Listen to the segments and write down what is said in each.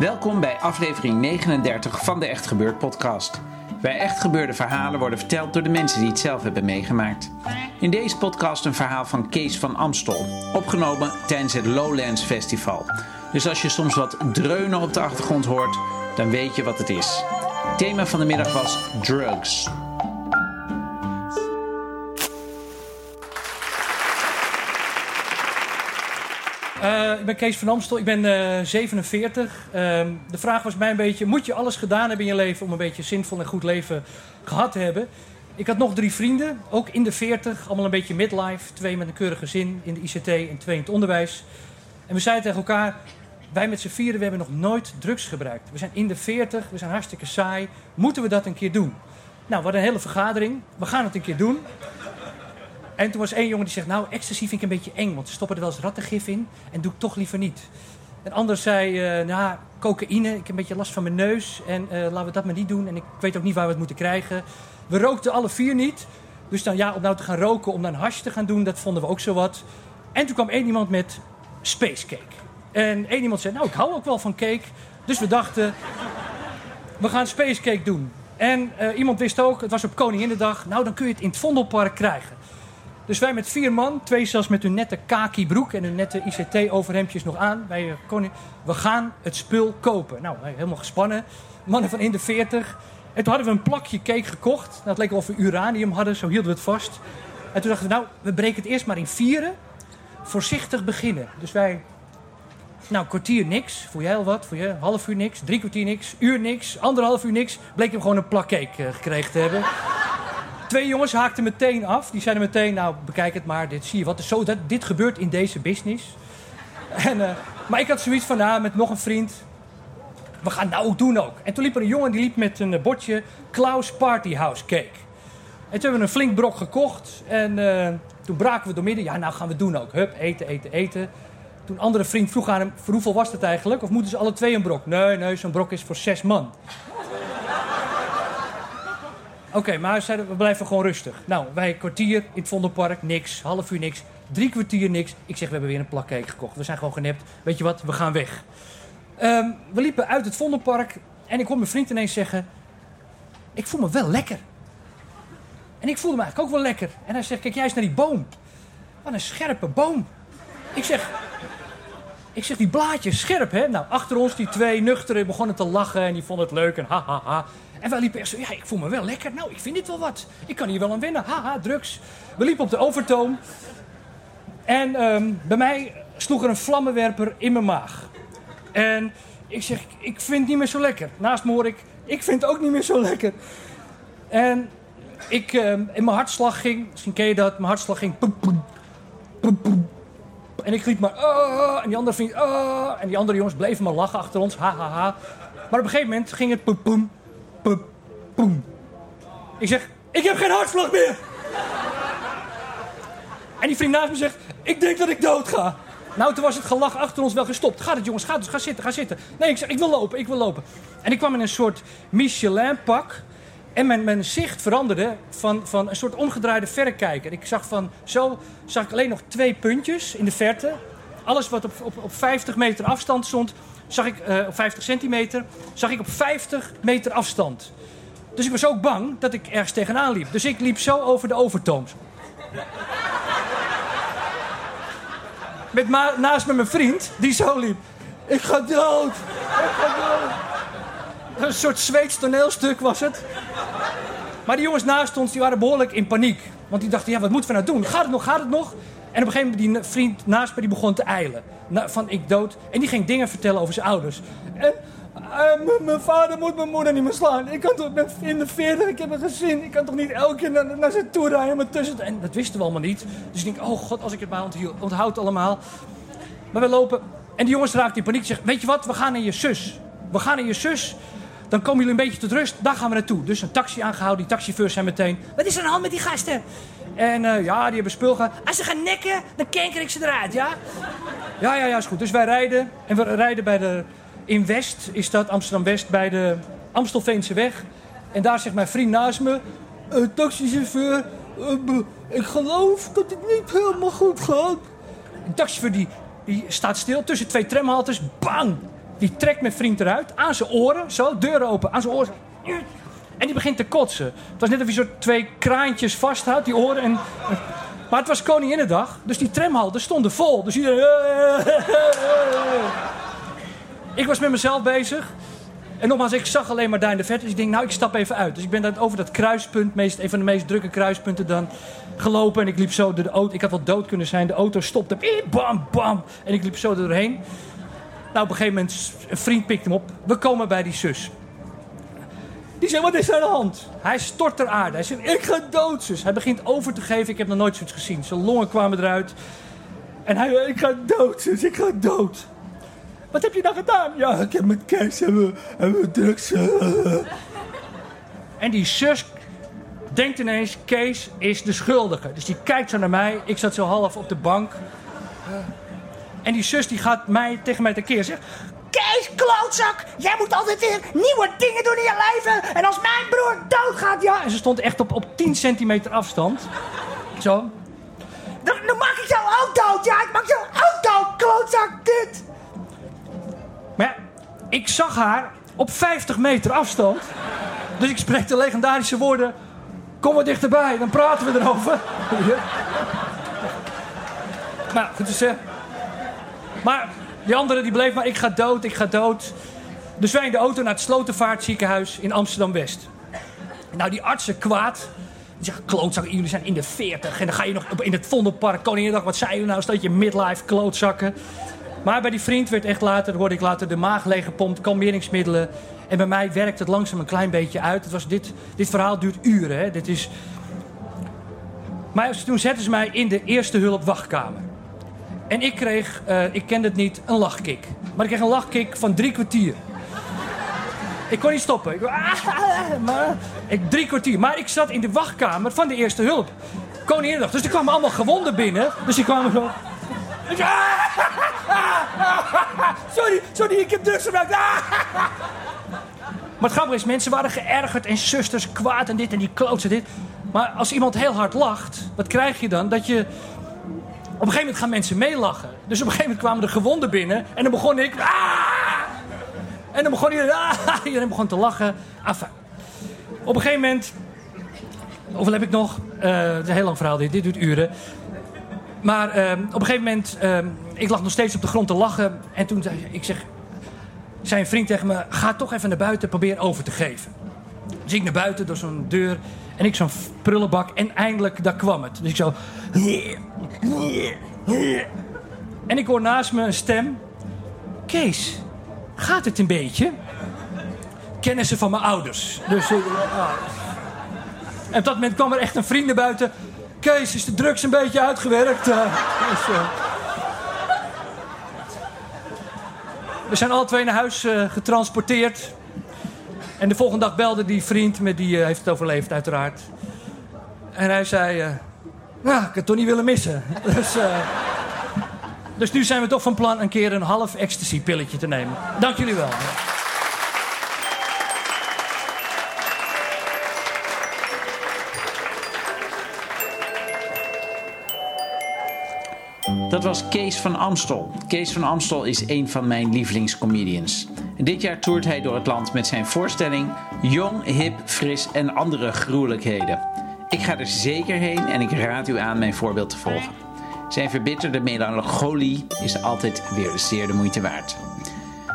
Welkom bij aflevering 39 van de Echt Gebeurd podcast. Bij echt gebeurde verhalen worden verteld door de mensen die het zelf hebben meegemaakt. In deze podcast een verhaal van Kees van Amstel, opgenomen tijdens het Lowlands Festival. Dus als je soms wat dreunen op de achtergrond hoort, dan weet je wat het is. Het thema van de middag was drugs. Uh, ik ben Kees van Amstel, ik ben uh, 47. Uh, de vraag was mij een beetje: moet je alles gedaan hebben in je leven om een beetje zinvol en goed leven gehad te hebben? Ik had nog drie vrienden, ook in de 40, allemaal een beetje midlife. Twee met een keurig gezin in de ICT en twee in het onderwijs. En we zeiden tegen elkaar: wij met z'n vieren we hebben nog nooit drugs gebruikt. We zijn in de 40, we zijn hartstikke saai. Moeten we dat een keer doen? Nou, we hadden een hele vergadering. We gaan het een keer doen. En toen was één jongen die zegt, nou, ecstasy vind ik een beetje eng, want ze stoppen er wel eens rattengif in en doe ik toch liever niet. Een ander zei, uh, nou, cocaïne, ik heb een beetje last van mijn neus en uh, laten we dat maar niet doen. En ik weet ook niet waar we het moeten krijgen. We rookten alle vier niet. Dus dan ja, om nou te gaan roken, om dan hash te gaan doen, dat vonden we ook zo wat. En toen kwam één iemand met spacecake. En één iemand zei, nou, ik hou ook wel van cake. Dus we dachten, we gaan spacecake doen. En uh, iemand wist ook, het was op Koninginnedag, nou, dan kun je het in het Vondelpark krijgen. Dus wij met vier man, twee zelfs met hun nette kaki broek en hun nette ICT-overhemdjes nog aan. Wij, koning, we gaan het spul kopen. Nou, helemaal gespannen. Mannen van in de 40. En toen hadden we een plakje cake gekocht. Het leek wel of we uranium hadden, zo hielden we het vast. En toen dachten we, nou, we breken het eerst maar in vieren. Voorzichtig beginnen. Dus wij, nou, kwartier niks. Voel jij al wat? Voel je half uur niks? Drie kwartier niks? Uur niks? Anderhalf uur niks? Bleek hem gewoon een plak cake uh, gekregen te hebben. Twee jongens haakten meteen af. Die zeiden meteen, nou bekijk het maar, dit zie je wat. is zo, dat, dit gebeurt in deze business. En, uh, maar ik had zoiets van, nou, met nog een vriend. We gaan nou ook doen ook. En toen liep er een jongen, die liep met een bordje Klaus Party House Cake. En toen hebben we een flink brok gekocht. En uh, toen braken we door midden. Ja, nou gaan we doen ook. Hup, eten, eten, eten. Toen een andere vriend vroeg aan hem, voor hoeveel was het eigenlijk? Of moeten ze alle twee een brok? Nee, nee, zo'n brok is voor zes man. Oké, maar zeiden, we blijven gewoon rustig. Nou, wij kwartier in het Vondelpark, niks. Half uur niks. Drie kwartier niks. Ik zeg, we hebben weer een plakcake gekocht. We zijn gewoon genept. Weet je wat, we gaan weg. Um, we liepen uit het Vondelpark en ik hoor mijn vriend ineens zeggen... Ik voel me wel lekker. En ik voelde me eigenlijk ook wel lekker. En hij zegt, kijk jij eens naar die boom. Wat een scherpe boom. Ik zeg, ik zeg, die blaadjes scherp, hè? Nou, achter ons die twee nuchteren begonnen te lachen en die vonden het leuk en ha, ha, ha. En wij liepen echt zo, ja, ik voel me wel lekker. Nou, ik vind dit wel wat. Ik kan hier wel aan wennen. Haha, drugs. We liepen op de overtoom. En um, bij mij sloeg er een vlammenwerper in mijn maag. En ik zeg, ik vind het niet meer zo lekker. Naast me hoor ik, ik vind het ook niet meer zo lekker. En ik, um, in mijn hartslag ging, misschien ken je dat, mijn hartslag ging... en ik riep maar, oh, en die andere vriend, en die andere jongens bleven maar lachen achter ons, ha, ha, ha. Maar op een gegeven moment ging het poem, poem, poem. Ik zeg, ik heb geen hartslag meer. En die vriend naast me zegt, ik denk dat ik dood ga. Nou, toen was het gelach achter ons wel gestopt. Gaat het jongens, gaat het, ga zitten, ga zitten. Nee, ik zeg, ik wil lopen, ik wil lopen. En ik kwam in een soort Michelin-pak. En mijn, zicht veranderde van, van een soort omgedraaide verrekijker. Ik zag van, zo zag ik alleen nog twee puntjes in de verte. Alles wat op, op, op 50 meter afstand stond, zag ik, uh, op 50 centimeter, zag ik op 50 meter afstand. Dus ik was ook bang dat ik ergens tegenaan liep. Dus ik liep zo over de overtoom. Met naast me mijn vriend, die zo liep. Ik ga dood! Ik ga dood! Een soort Zweeds toneelstuk was het. Maar die jongens naast ons die waren behoorlijk in paniek. Want die dachten, ja, wat moeten we nou doen? Gaat het nog, gaat het nog? En op een gegeven moment, die vriend naast me, begon te eilen. Van ik dood. En die ging dingen vertellen over zijn ouders. En uh, mijn vader moet mijn moeder niet meer slaan. Ik kan toch, in de 40, ik heb een gezin. Ik kan toch niet elke keer naar, naar zijn toe rijden met tussen. En dat wisten we allemaal niet. Dus ik denk, oh god, als ik het maar onthoud allemaal. Maar we lopen. En die jongens raakten in paniek. Zeggen, weet je wat, we gaan naar je zus. We gaan naar je zus. Dan komen jullie een beetje tot rust. Daar gaan we naartoe. Dus een taxi aangehouden. Die taxichauffeurs zijn meteen... Wat is er aan de hand met die gasten? En uh, ja, die hebben spul gehad. Als ze gaan nekken, dan kenker ik ze eruit, ja? Ja, ja, ja, is goed. Dus wij rijden. En we rijden bij de... In West is dat Amsterdam-West bij de Amstelveense weg. En daar zegt mijn vriend naast me... Uh, taxichauffeur, uh, ik geloof dat het niet helemaal goed gaat. Een taxichauffeur die, die staat stil tussen twee tramhaltes. Bang! Die trekt mijn vriend eruit, aan zijn oren, zo, deuren open, aan zijn oren. En die begint te kotsen. Het was net of hij zo twee kraantjes vasthoudt, die oren. En, maar het was Koninginnedag, dus die tramhalden stonden vol. Dus iedereen... Ik was met mezelf bezig. En nogmaals, ik zag alleen maar daar in de verte. Dus ik denk, nou, ik stap even uit. Dus ik ben dan over dat kruispunt, meest, een van de meest drukke kruispunten dan gelopen. En ik liep zo door de auto. Ik had wel dood kunnen zijn. De auto stopte. Bam, bam. En ik liep zo doorheen. Nou, op een gegeven moment, een vriend pikt hem op. We komen bij die zus. Die zegt, wat is er aan de hand? Hij stort ter aarde. Hij zegt, ik ga dood, zus. Hij begint over te geven. Ik heb nog nooit zoiets gezien. Zijn longen kwamen eruit. En hij, ik ga dood, zus. Ik ga dood. Wat heb je dan gedaan? Ja, ik heb met Kees en we drugs. En die zus denkt ineens, Kees is de schuldige. Dus die kijkt zo naar mij. Ik zat zo half op de bank. En die zus die gaat mij, tegen mij tekeer. Zegt, Kees, klootzak! Jij moet altijd nieuwe dingen doen in je leven. En als mijn broer doodgaat, ja... En ze stond echt op, op 10 centimeter afstand. Zo. Dan, maak ik jou ook dood, ja? Ik maak ook dood, klootzak, dit! Maar ja, ik zag haar op 50 meter afstand. Dus ik spreek de legendarische woorden... Kom wat dichterbij, dan praten we erover. nou, goed te zeggen. Maar die andere die bleef maar, ik ga dood, ik ga dood. Dus wij in de auto naar het Slotenvaartziekenhuis in Amsterdam-West. Nou, die artsen kwaad. Die zeggen, klootzakken, jullie zijn in de 40. En dan ga je nog in het Vondelpark, Koninginnedag, wat zei je nou? Staat je midlife klootzakken. Maar bij die vriend werd echt later, hoorde ik later de maag leeggepompt, kalmeringsmiddelen. En bij mij werkt het langzaam een klein beetje uit. Het was dit, dit verhaal duurt uren. Hè? Dit is... Maar toen zetten ze mij in de eerste hulp wachtkamer. En ik kreeg, uh, ik kende het niet, een lachkick. Maar ik kreeg een lachkick van drie kwartier. Ik kon niet stoppen. Ik, maar, ik, drie kwartier. Maar ik zat in de wachtkamer van de eerste hulp. Koninginnedag. Dus er kwamen allemaal gewonden binnen. Dus die kwamen zo... Sorry, sorry, ik heb drugs gebruikt. Maar het grappige is, mensen waren geërgerd en zusters kwaad en dit en die klootsen dit. Maar als iemand heel hard lacht, wat krijg je dan? Dat je een gegeven moment gaan mensen meelachen. Dus op een gegeven moment kwamen de gewonden binnen. En dan begon ik... Ah! En dan begon iedereen... Ah! Iedereen begon te lachen. Enfin. Op een gegeven moment... Hoeveel heb ik nog? Uh, het is een heel lang verhaal dit. Duurt uren. Maar uh, op een gegeven moment... Uh, ik lag nog steeds op de grond te lachen. En toen zei ik... zeg, zei een vriend tegen me... Ga toch even naar buiten. Probeer over te geven. Dus ik naar buiten door zo'n deur. En ik zo'n prullenbak. En eindelijk, daar kwam het. Dus ik zo... En ik hoor naast me een stem. Kees, gaat het een beetje? Kennissen van mijn ouders. Dus... En op dat moment kwam er echt een vriend buiten. Kees, is de drugs een beetje uitgewerkt? Uh, dus, uh... We zijn alle twee naar huis getransporteerd. En de volgende dag belde die vriend, met die heeft het overleefd uiteraard. En hij zei, nou, ik had het toch niet willen missen. Dus, uh, dus nu zijn we toch van plan een keer een half ecstasy-pilletje te nemen. Dank jullie wel. Dat was Kees van Amstel. Kees van Amstel is een van mijn lievelingscomedians. Dit jaar toert hij door het land met zijn voorstelling Jong, Hip, Fris en andere gruwelijkheden. Ik ga er zeker heen en ik raad u aan mijn voorbeeld te volgen. Zijn verbitterde melancholie is altijd weer zeer de moeite waard.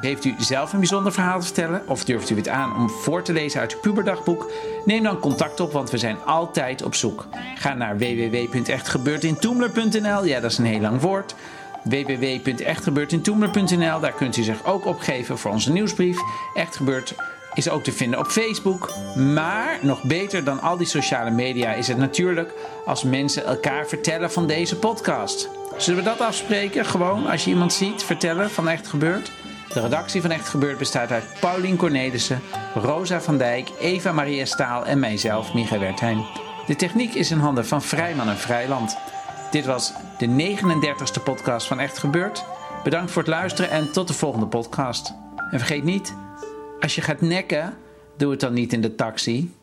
Heeft u zelf een bijzonder verhaal te vertellen of durft u het aan om voor te lezen uit uw puberdagboek? Neem dan contact op, want we zijn altijd op zoek. Ga naar www.echtgebeurtintoemler.nl. Ja, dat is een heel lang woord www.echtgebeurtintoemler.nl. Daar kunt u zich ook opgeven voor onze nieuwsbrief. Echt gebeurt is ook te vinden op Facebook. Maar nog beter dan al die sociale media is het natuurlijk als mensen elkaar vertellen van deze podcast. Zullen we dat afspreken? Gewoon als je iemand ziet vertellen van Echt Gebeurd? De redactie van Echt Gebeurd bestaat uit Paulien Cornelissen, Rosa van Dijk, Eva Maria Staal en mijzelf, Michael Wertheim. De techniek is in handen van Vrijman en Vrijland. Dit was de 39ste podcast van Echt Gebeurd. Bedankt voor het luisteren en tot de volgende podcast. En vergeet niet, als je gaat nekken, doe het dan niet in de taxi.